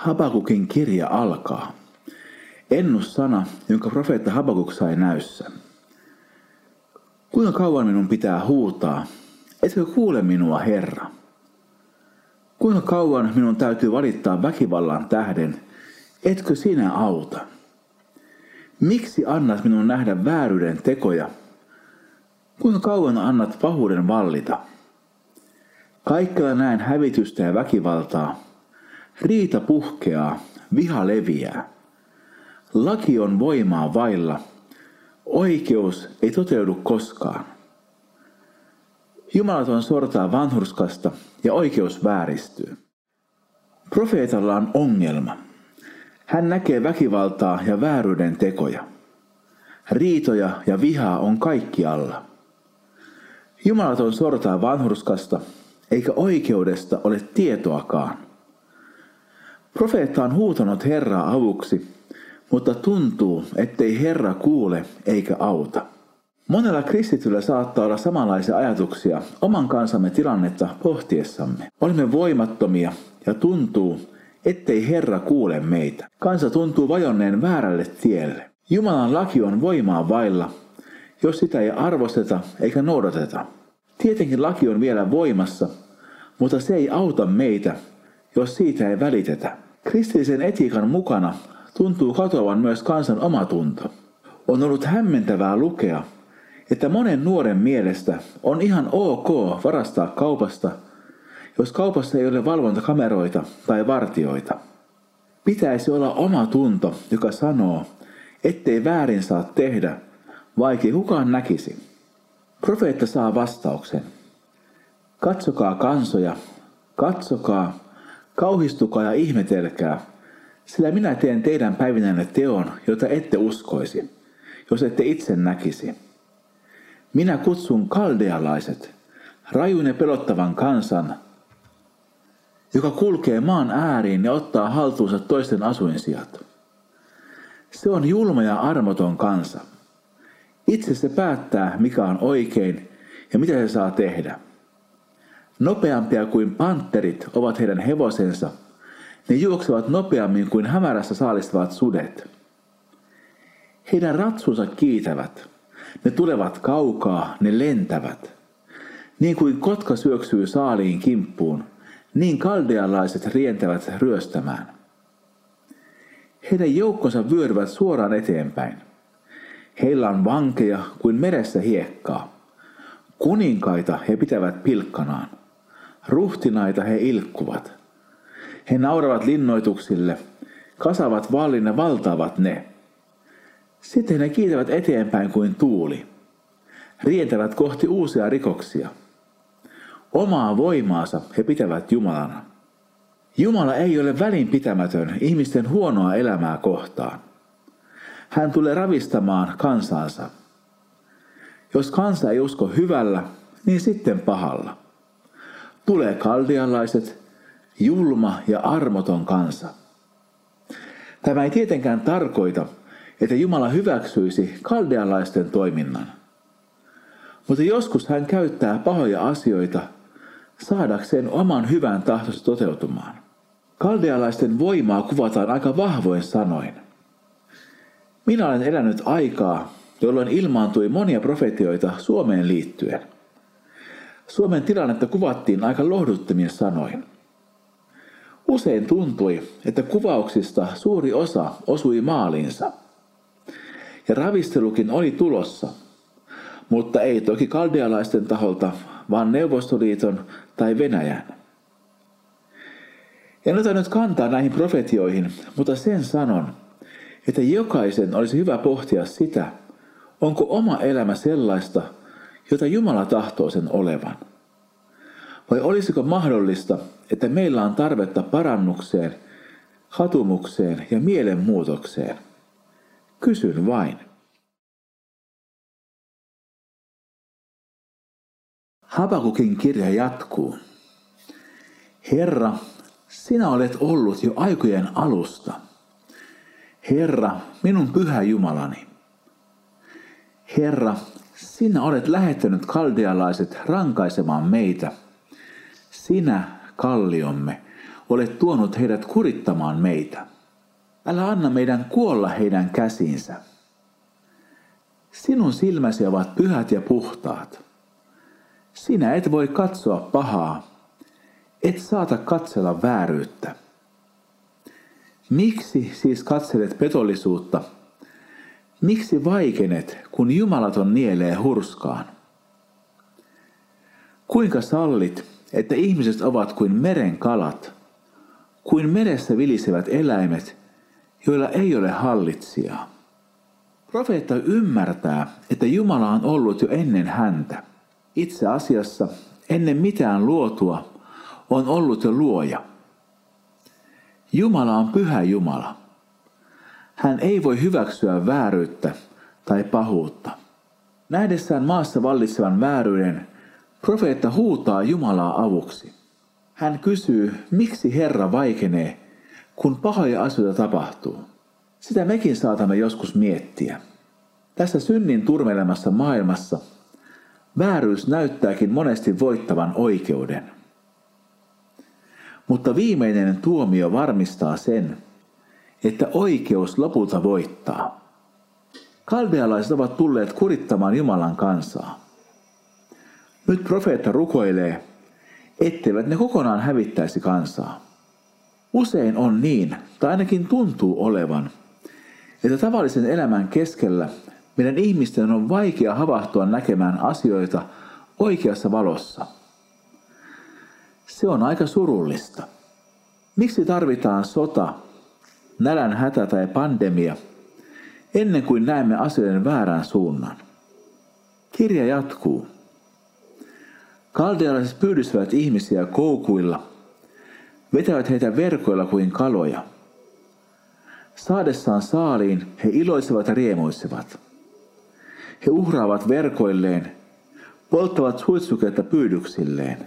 Habakukin kirja alkaa. Ennussana, jonka profeetta Habakuk sai näyssä. Kuinka kauan minun pitää huutaa? Etkö kuule minua, Herra? Kuinka kauan minun täytyy valittaa väkivallan tähden? Etkö sinä auta? Miksi annat minun nähdä vääryyden tekoja? Kuinka kauan annat pahuuden vallita? Kaikkella näen hävitystä ja väkivaltaa. Riita puhkeaa, viha leviää. Laki on voimaa vailla. Oikeus ei toteudu koskaan. Jumalaton sortaa vanhurskasta ja oikeus vääristyy. Profeetalla on ongelma. Hän näkee väkivaltaa ja vääryyden tekoja. Riitoja ja vihaa on kaikkialla. Jumalaton sortaa vanhurskasta, eikä oikeudesta ole tietoakaan. Profeetta on huutanut Herraa avuksi, mutta tuntuu, ettei Herra kuule eikä auta. Monella kristityllä saattaa olla samanlaisia ajatuksia oman kansamme tilannetta pohtiessamme. Olemme voimattomia ja tuntuu, ettei Herra kuule meitä. Kansa tuntuu vajonneen väärälle tielle. Jumalan laki on voimaa vailla, jos sitä ei arvosteta eikä noudateta. Tietenkin laki on vielä voimassa, mutta se ei auta meitä, jos siitä ei välitetä. Kristillisen etiikan mukana tuntuu katoavan myös kansan omatunto. On ollut hämmentävää lukea, että monen nuoren mielestä on ihan ok varastaa kaupasta, jos kaupassa ei ole valvontakameroita tai vartioita. Pitäisi olla oma tunto, joka sanoo, ettei väärin saa tehdä, vaikka kukaan näkisi. Profeetta saa vastauksen. Katsokaa kansoja, katsokaa, kauhistukaa ja ihmetelkää, sillä minä teen teidän päivinänne teon, jota ette uskoisi, jos ette itse näkisi. Minä kutsun kaldealaiset, rajun ja pelottavan kansan, joka kulkee maan ääriin ja ottaa haltuunsa toisten asuinsijat. Se on julma ja armoton kansa. Itse se päättää, mikä on oikein ja mitä se saa tehdä. Nopeampia kuin panterit ovat heidän hevosensa. Ne juoksevat nopeammin kuin hämärässä saalistavat sudet. Heidän ratsunsa kiitävät. Ne tulevat kaukaa, ne lentävät. Niin kuin kotka syöksyy saaliin kimppuun, niin kaldealaiset rientävät ryöstämään. Heidän joukkonsa vyöryvät suoraan eteenpäin. Heillä on vankeja kuin meressä hiekkaa. Kuninkaita he pitävät pilkkanaan. Ruhtinaita he ilkkuvat. He nauravat linnoituksille, kasavat vallin ja valtaavat ne. Sitten ne kiitävät eteenpäin kuin tuuli. Rientävät kohti uusia rikoksia. Omaa voimaansa he pitävät Jumalana. Jumala ei ole välinpitämätön ihmisten huonoa elämää kohtaan. Hän tulee ravistamaan kansansa. Jos kansa ei usko hyvällä, niin sitten pahalla. Tulee kaldialaiset, julma ja armoton kansa. Tämä ei tietenkään tarkoita, että Jumala hyväksyisi kaldealaisten toiminnan. Mutta joskus hän käyttää pahoja asioita saadakseen oman hyvän tahtonsa toteutumaan. Kaldealaisten voimaa kuvataan aika vahvoin sanoin. Minä olen elänyt aikaa, jolloin ilmaantui monia profetioita Suomeen liittyen. Suomen tilannetta kuvattiin aika lohduttomien sanoin. Usein tuntui, että kuvauksista suuri osa osui maalinsa. Ja ravistelukin oli tulossa, mutta ei toki kaldealaisten taholta, vaan Neuvostoliiton tai Venäjän. En ota nyt kantaa näihin profetioihin, mutta sen sanon, että jokaisen olisi hyvä pohtia sitä, onko oma elämä sellaista, jota Jumala tahtoo sen olevan. Vai olisiko mahdollista, että meillä on tarvetta parannukseen, hatumukseen ja mielenmuutokseen? Kysyn vain. Habakukin kirja jatkuu. Herra, sinä olet ollut jo aikojen alusta. Herra, minun pyhä Jumalani. Herra, sinä olet lähettänyt kaldealaiset rankaisemaan meitä. Sinä, kalliomme, olet tuonut heidät kurittamaan meitä. Älä anna meidän kuolla heidän käsiinsä. Sinun silmäsi ovat pyhät ja puhtaat. Sinä et voi katsoa pahaa, et saata katsella vääryyttä. Miksi siis katselet petollisuutta? Miksi vaikenet, kun jumalaton nielee hurskaan? Kuinka sallit, että ihmiset ovat kuin meren kalat, kuin meressä vilisevät eläimet, joilla ei ole hallitsijaa? Profeetta ymmärtää, että Jumala on ollut jo ennen häntä. Itse asiassa ennen mitään luotua on ollut jo luoja. Jumala on pyhä Jumala. Hän ei voi hyväksyä vääryyttä tai pahuutta. Nähdessään maassa vallitsevan vääryyden, profeetta huutaa Jumalaa avuksi. Hän kysyy, miksi Herra vaikenee, kun pahoja asioita tapahtuu. Sitä mekin saatamme joskus miettiä. Tässä synnin turmelemassa maailmassa vääryys näyttääkin monesti voittavan oikeuden. Mutta viimeinen tuomio varmistaa sen, että oikeus lopulta voittaa. Kaldealaiset ovat tulleet kurittamaan Jumalan kansaa. Nyt profeetta rukoilee, etteivät ne kokonaan hävittäisi kansaa. Usein on niin, tai ainakin tuntuu olevan, että tavallisen elämän keskellä meidän ihmisten on vaikea havahtua näkemään asioita oikeassa valossa. Se on aika surullista. Miksi tarvitaan sota, nälän hätä tai pandemia ennen kuin näemme asioiden väärän suunnan? Kirja jatkuu. Kaldealaiset pyydystävät ihmisiä koukuilla, vetävät heitä verkoilla kuin kaloja. Saadessaan saaliin he iloitsevat ja riemuitsevat. He uhraavat verkoilleen, polttavat suitsuketta pyydyksilleen.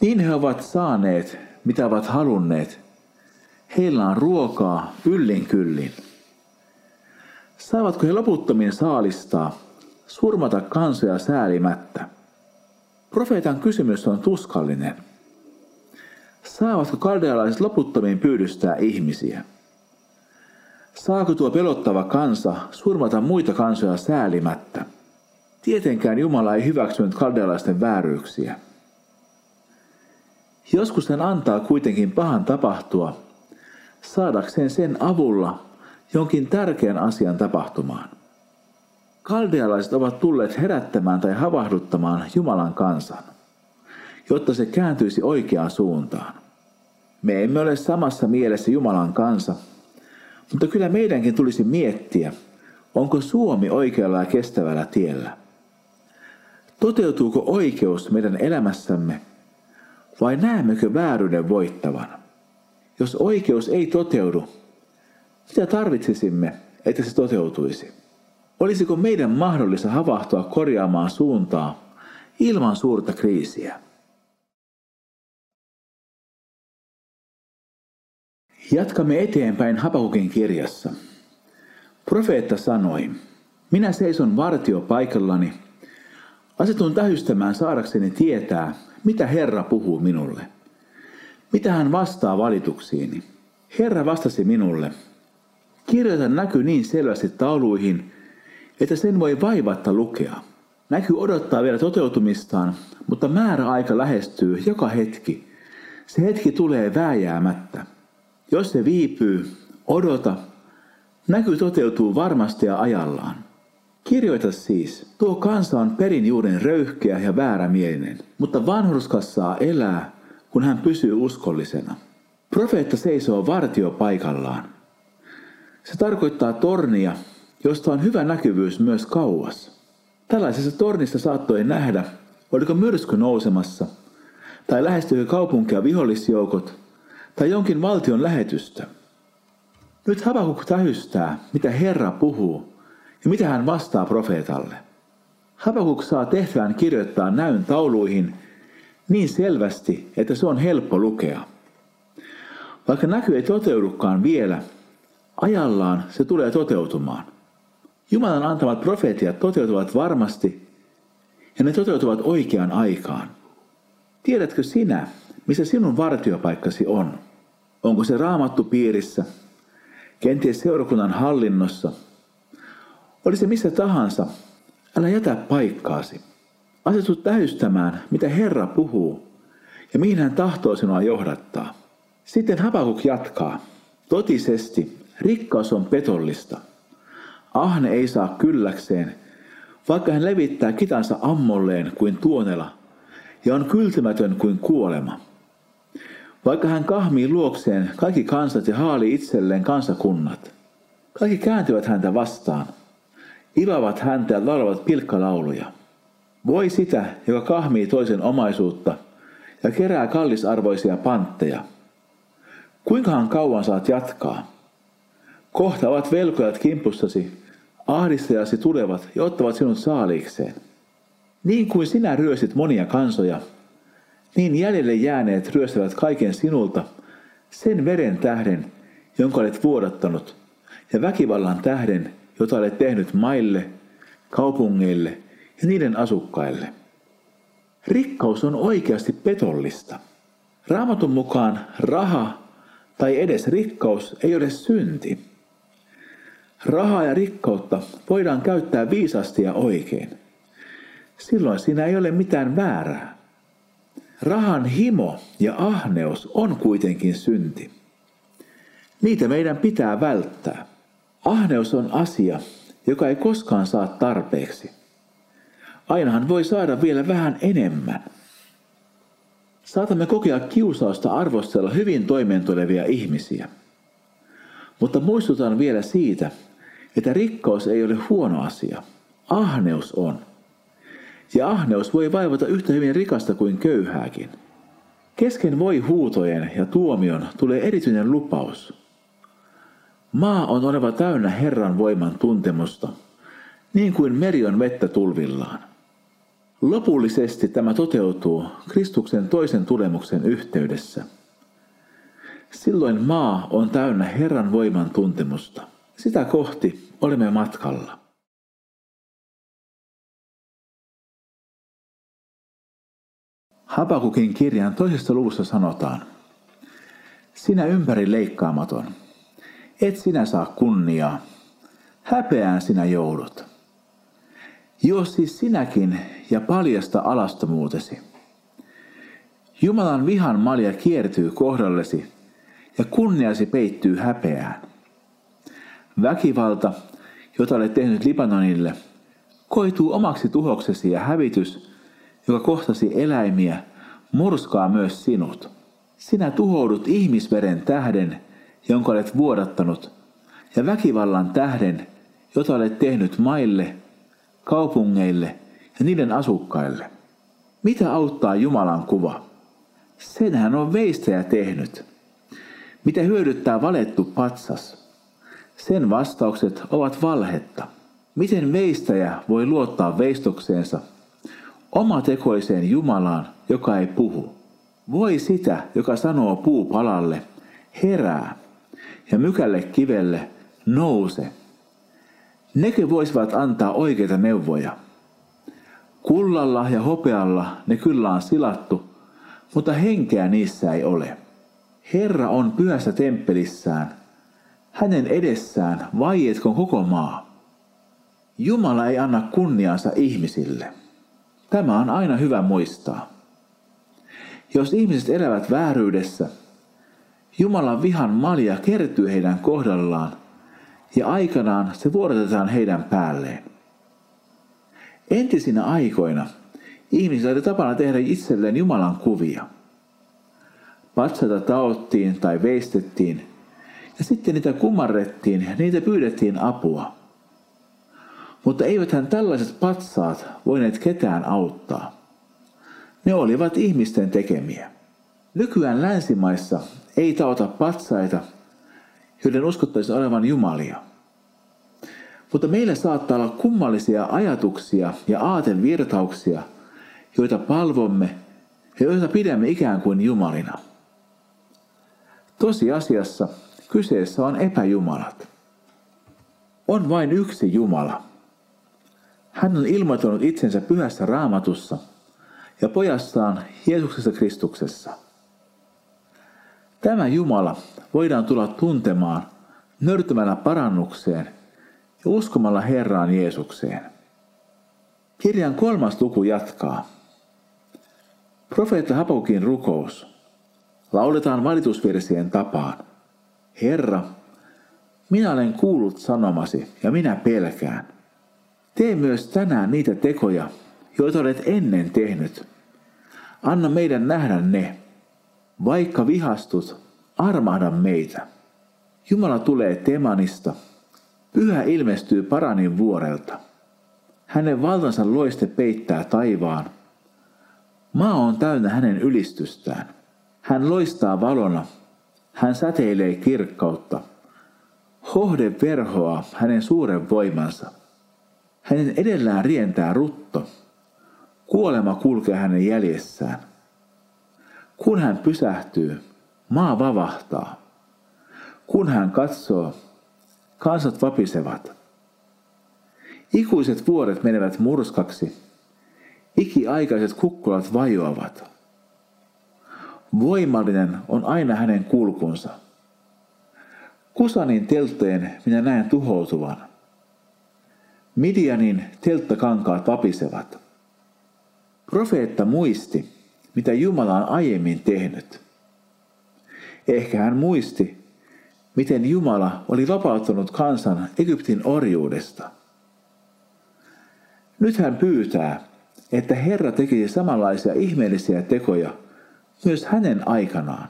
Niin he ovat saaneet, mitä ovat halunneet. Heillä on ruokaa yllin kyllin. Saavatko he loputtomin saalistaa, surmata kansoja säälimättä? Profeetan kysymys on tuskallinen. Saavatko kaldealaiset loputtomiin pyydystää ihmisiä? Saako tuo pelottava kansa surmata muita kansoja säälimättä? Tietenkään Jumala ei hyväksynyt kaldealaisten vääryyksiä. Joskus hän antaa kuitenkin pahan tapahtua, saadakseen sen avulla jonkin tärkeän asian tapahtumaan. Kaldealaiset ovat tulleet herättämään tai havahduttamaan Jumalan kansan, jotta se kääntyisi oikeaan suuntaan. Me emme ole samassa mielessä Jumalan kansa, mutta kyllä meidänkin tulisi miettiä, onko Suomi oikealla ja kestävällä tiellä. Toteutuuko oikeus meidän elämässämme vai näemmekö vääryyden voittavan? Jos oikeus ei toteudu, mitä tarvitsisimme, että se toteutuisi? Olisiko meidän mahdollista havahtua korjaamaan suuntaa ilman suurta kriisiä? Jatkamme eteenpäin Habakukin kirjassa. Profeetta sanoi, minä seison vartio paikallani, asetun tähystämään saadakseni tietää, mitä Herra puhuu minulle. Mitä hän vastaa valituksiini? Herra vastasi minulle, kirjoita näky niin selvästi tauluihin, että sen voi vaivatta lukea. Näky odottaa vielä toteutumistaan, mutta määräaika lähestyy joka hetki. Se hetki tulee vääjäämättä. Jos se viipyy, odota. Näky toteutuu varmasti ja ajallaan. Kirjoita siis, tuo kansa on perin juuren röyhkeä ja väärämielinen, mutta vanhurskas saa elää, kun hän pysyy uskollisena. Profeetta seisoo vartio paikallaan. Se tarkoittaa tornia, josta on hyvä näkyvyys myös kauas. Tällaisessa tornista saattoi nähdä, oliko myrsky nousemassa, tai lähestyykö kaupunkia vihollisjoukot, tai jonkin valtion lähetystä. Nyt Habakuk tähystää, mitä Herra puhuu ja mitä hän vastaa profeetalle. Habakuk saa tehtävän kirjoittaa näyn tauluihin niin selvästi, että se on helppo lukea. Vaikka näky ei toteudukaan vielä, ajallaan se tulee toteutumaan. Jumalan antamat profeetiat toteutuvat varmasti ja ne toteutuvat oikeaan aikaan. Tiedätkö sinä, missä sinun vartiopaikkasi on. Onko se raamattu piirissä, kenties seurakunnan hallinnossa, oli se missä tahansa, älä jätä paikkaasi. Asetu täystämään, mitä Herra puhuu ja mihin hän tahtoo sinua johdattaa. Sitten Habakuk jatkaa. Totisesti, rikkaus on petollista. Ahne ei saa kylläkseen, vaikka hän levittää kitansa ammolleen kuin tuonela ja on kyltymätön kuin kuolema. Vaikka hän kahmii luokseen kaikki kansat ja haali itselleen kansakunnat. Kaikki kääntyvät häntä vastaan. Ilavat häntä ja laulavat pilkkalauluja. Voi sitä, joka kahmii toisen omaisuutta ja kerää kallisarvoisia pantteja. Kuinkahan kauan saat jatkaa? Kohta ovat velkojat kimpussasi, ahdistajasi tulevat ja ottavat sinut saaliikseen. Niin kuin sinä ryösit monia kansoja, niin jäljelle jääneet ryöstävät kaiken sinulta, sen veren tähden, jonka olet vuodattanut, ja väkivallan tähden, jota olet tehnyt maille, kaupungeille ja niiden asukkaille. Rikkaus on oikeasti petollista. Raamatun mukaan raha tai edes rikkaus ei ole synti. Rahaa ja rikkautta voidaan käyttää viisasti ja oikein. Silloin siinä ei ole mitään väärää. Rahan himo ja ahneus on kuitenkin synti. Niitä meidän pitää välttää. Ahneus on asia, joka ei koskaan saa tarpeeksi. Ainahan voi saada vielä vähän enemmän. Saatamme kokea kiusausta arvostella hyvin toimeentulevia ihmisiä. Mutta muistutan vielä siitä, että rikkaus ei ole huono asia. Ahneus on. Ja ahneus voi vaivata yhtä hyvin rikasta kuin köyhääkin. Kesken voi huutojen ja tuomion tulee erityinen lupaus. Maa on oleva täynnä Herran voiman tuntemusta, niin kuin meri on vettä tulvillaan. Lopullisesti tämä toteutuu Kristuksen toisen tulemuksen yhteydessä. Silloin maa on täynnä Herran voiman tuntemusta. Sitä kohti olemme matkalla. Habakukin kirjan toisessa luvussa sanotaan, Sinä ympäri leikkaamaton, et sinä saa kunniaa, häpeään sinä joudut. Jos siis sinäkin ja paljasta alastomuutesi. Jumalan vihan malja kiertyy kohdallesi ja kunniasi peittyy häpeään. Väkivalta, jota olet tehnyt Libanonille, koituu omaksi tuhoksesi ja hävitys, joka kohtasi eläimiä, murskaa myös sinut. Sinä tuhoudut ihmisveren tähden, jonka olet vuodattanut, ja väkivallan tähden, jota olet tehnyt maille, kaupungeille ja niiden asukkaille. Mitä auttaa Jumalan kuva? Sen hän on veistäjä tehnyt. Mitä hyödyttää valettu patsas? Sen vastaukset ovat valhetta. Miten veistäjä voi luottaa veistokseensa omatekoiseen Jumalaan, joka ei puhu? Voi sitä, joka sanoo puupalalle, herää, ja mykälle kivelle, nouse. Nekö voisivat antaa oikeita neuvoja. Kullalla ja hopealla ne kyllä on silattu, mutta henkeä niissä ei ole. Herra on pyhässä temppelissään. Hänen edessään vaietkoon koko maa. Jumala ei anna kunniansa ihmisille. Tämä on aina hyvä muistaa. Jos ihmiset elävät vääryydessä, Jumalan vihan malja kertyy heidän kohdallaan ja aikanaan se vuorotetaan heidän päälleen. Entisinä aikoina ihmisillä oli tapana tehdä itselleen Jumalan kuvia. Patsata taottiin tai veistettiin ja sitten niitä kumarrettiin ja niitä pyydettiin apua. Mutta eiväthän tällaiset patsaat voineet ketään auttaa. Ne olivat ihmisten tekemiä. Nykyään länsimaissa ei taota patsaita, joiden uskottaisiin olevan jumalia. Mutta meillä saattaa olla kummallisia ajatuksia ja aatevirtauksia, joita palvomme ja joita pidämme ikään kuin jumalina. Tosiasiassa kyseessä on epäjumalat. On vain yksi Jumala. Hän on ilmoittanut itsensä pyhässä raamatussa ja pojassaan Jeesuksessa Kristuksessa. Tämä Jumala voidaan tulla tuntemaan nörtymällä parannukseen ja uskomalla Herraan Jeesukseen. Kirjan kolmas luku jatkaa. Profeetta Hapakukin rukous. Lauletaan valitusversien tapaan. Herra, minä olen kuullut sanomasi ja minä pelkään. Tee myös tänään niitä tekoja, joita olet ennen tehnyt. Anna meidän nähdä ne. Vaikka vihastut, armahda meitä. Jumala tulee Temanista. Pyhä ilmestyy Paranin vuorelta. Hänen valtansa loiste peittää taivaan. Maa on täynnä hänen ylistystään. Hän loistaa valona. Hän säteilee kirkkautta. Hohde verhoaa hänen suuren voimansa. Hänen edellään rientää rutto. Kuolema kulkee hänen jäljessään. Kun hän pysähtyy, maa vavahtaa. Kun hän katsoo, kansat vapisevat. Ikuiset vuodet menevät murskaksi. Ikiaikaiset kukkulat vajoavat. Voimallinen on aina hänen kulkunsa. Kusanin telttojen minä näen tuhoutuvan. Midianin telttakankaat vapisevat. Profeetta muisti, mitä Jumala on aiemmin tehnyt. Ehkä hän muisti, miten Jumala oli vapauttanut kansan Egyptin orjuudesta. Nyt hän pyytää, että Herra tekisi samanlaisia ihmeellisiä tekoja myös hänen aikanaan.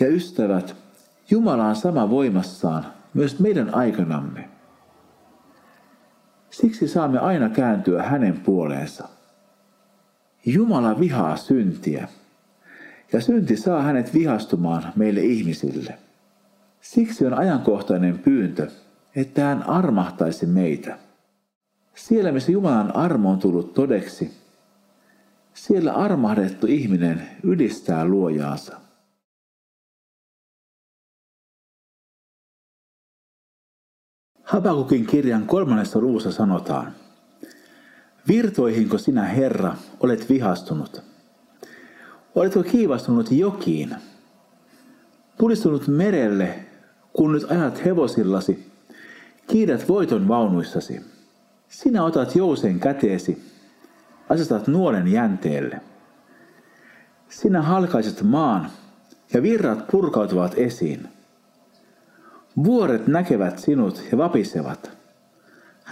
Ja ystävät, Jumala on sama voimassaan myös meidän aikanamme. Siksi saamme aina kääntyä hänen puoleensa. Jumala vihaa syntiä, ja synti saa hänet vihastumaan meille ihmisille. Siksi on ajankohtainen pyyntö, että hän armahtaisi meitä. Siellä, missä Jumalan armo on tullut todeksi, siellä armahdettu ihminen ylistää luojaansa. Habakukin kirjan kolmannessa luvussa sanotaan, Virtoihinko sinä, Herra, olet vihastunut? Oletko kiivastunut jokiin? Pulistunut merelle, kun nyt ajat hevosillasi, kiidät voiton vaunuissasi. Sinä otat jousen käteesi, asetat nuolen jänteelle. Sinä halkaiset maan, ja virrat purkautuvat esiin. Vuoret näkevät sinut ja vapisevat.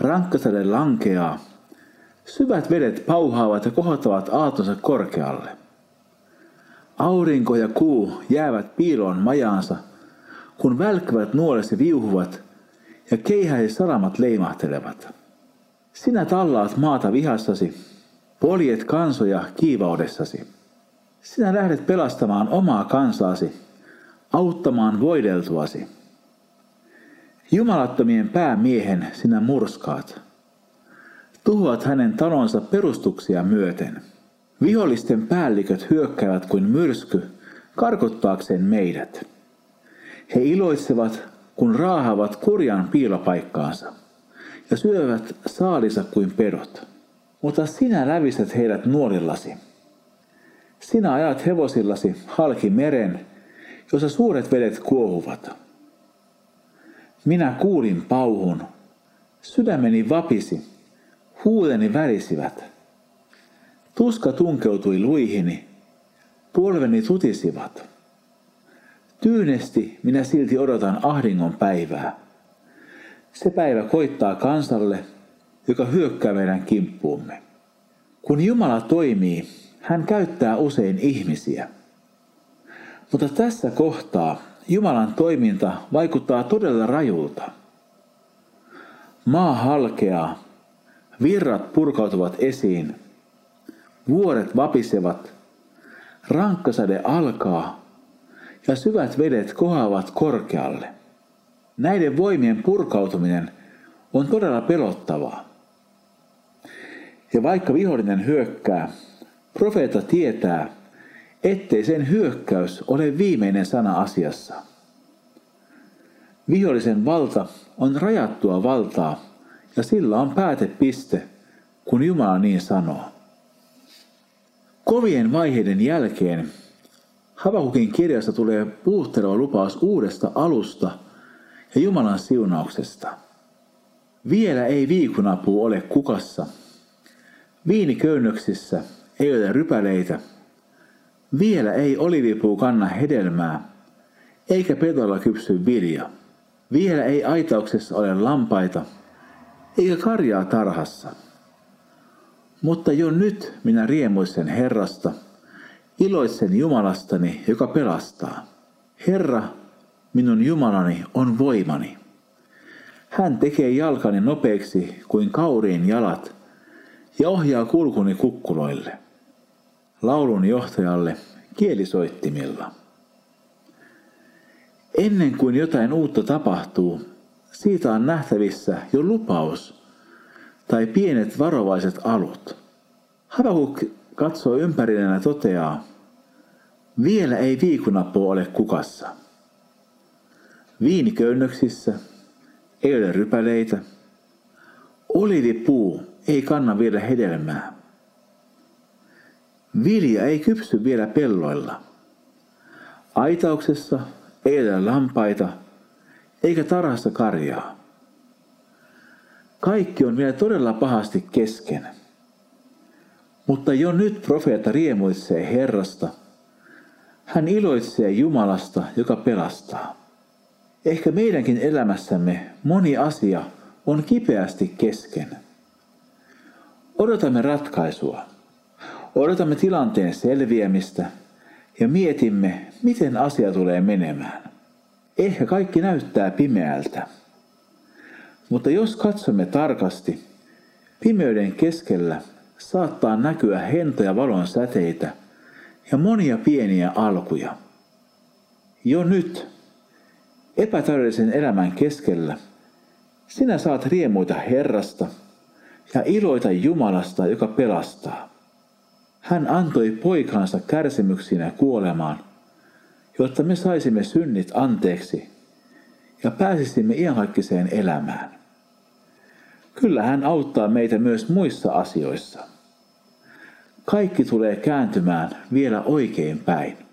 Rankkasade lankeaa, Syvät vedet pauhaavat ja kohottavat aatonsa korkealle. Aurinko ja kuu jäävät piiloon majaansa, kun välkkävät nuolesi viuhuvat ja keihäiset salamat leimahtelevat. Sinä tallaat maata vihassasi, poljet kansoja kiivaudessasi. Sinä lähdet pelastamaan omaa kansaasi, auttamaan voideltuasi. Jumalattomien päämiehen sinä murskaat tuhoat hänen talonsa perustuksia myöten. Vihollisten päälliköt hyökkäävät kuin myrsky, karkottaakseen meidät. He iloitsevat, kun raahavat kurjan piilopaikkaansa ja syövät saalisa kuin pedot. Mutta sinä lävistät heidät nuolillasi. Sinä ajat hevosillasi halki meren, jossa suuret vedet kuohuvat. Minä kuulin pauhun. Sydämeni vapisi Huuleni värisivät. Tuska tunkeutui luihini, polveni tutisivat. Tyynesti minä silti odotan ahdingon päivää. Se päivä koittaa kansalle, joka hyökkää meidän kimppuumme. Kun Jumala toimii, hän käyttää usein ihmisiä. Mutta tässä kohtaa Jumalan toiminta vaikuttaa todella rajulta. Maa halkeaa Virrat purkautuvat esiin. Vuoret vapisevat. Rankkasade alkaa ja syvät vedet kohoavat korkealle. Näiden voimien purkautuminen on todella pelottavaa. Ja vaikka vihollinen hyökkää, profeetta tietää, ettei sen hyökkäys ole viimeinen sana asiassa. Vihollisen valta on rajattua valtaa, ja sillä on päätepiste, kun Jumala niin sanoo. Kovien vaiheiden jälkeen Havakukin kirjasta tulee puhutteleva lupaus uudesta alusta ja Jumalan siunauksesta. Vielä ei viikunapuu ole kukassa. Viiniköynnöksissä ei ole rypäleitä. Vielä ei olivipuu kanna hedelmää, eikä petolla kypsy vilja. Vielä ei aitauksessa ole lampaita, eikä karjaa tarhassa. Mutta jo nyt minä riemuisen Herrasta, iloitsen Jumalastani, joka pelastaa. Herra, minun Jumalani on voimani. Hän tekee jalkani nopeiksi kuin kauriin jalat ja ohjaa kulkuni kukkuloille. Laulun johtajalle kielisoittimilla. Ennen kuin jotain uutta tapahtuu, siitä on nähtävissä jo lupaus tai pienet varovaiset alut. Havakuk katsoo ympärilleen ja toteaa, vielä ei viikunappo ole kukassa. Viiniköynnöksissä ei ole rypäleitä. Olivipuu ei kanna vielä hedelmää. Vilja ei kypsy vielä pelloilla. Aitauksessa ei ole lampaita, eikä tarhassa karjaa. Kaikki on vielä todella pahasti kesken. Mutta jo nyt profeetta riemuitsee Herrasta. Hän iloitsee Jumalasta, joka pelastaa. Ehkä meidänkin elämässämme moni asia on kipeästi kesken. Odotamme ratkaisua. Odotamme tilanteen selviämistä ja mietimme, miten asia tulee menemään. Ehkä kaikki näyttää pimeältä. Mutta jos katsomme tarkasti, pimeyden keskellä saattaa näkyä hentoja valon säteitä ja monia pieniä alkuja. Jo nyt, epätäydellisen elämän keskellä, sinä saat riemuita Herrasta ja iloita Jumalasta, joka pelastaa. Hän antoi poikansa kärsimyksinä kuolemaan, jotta me saisimme synnit anteeksi ja pääsisimme iankaikkiseen elämään. Kyllä hän auttaa meitä myös muissa asioissa. Kaikki tulee kääntymään vielä oikein päin.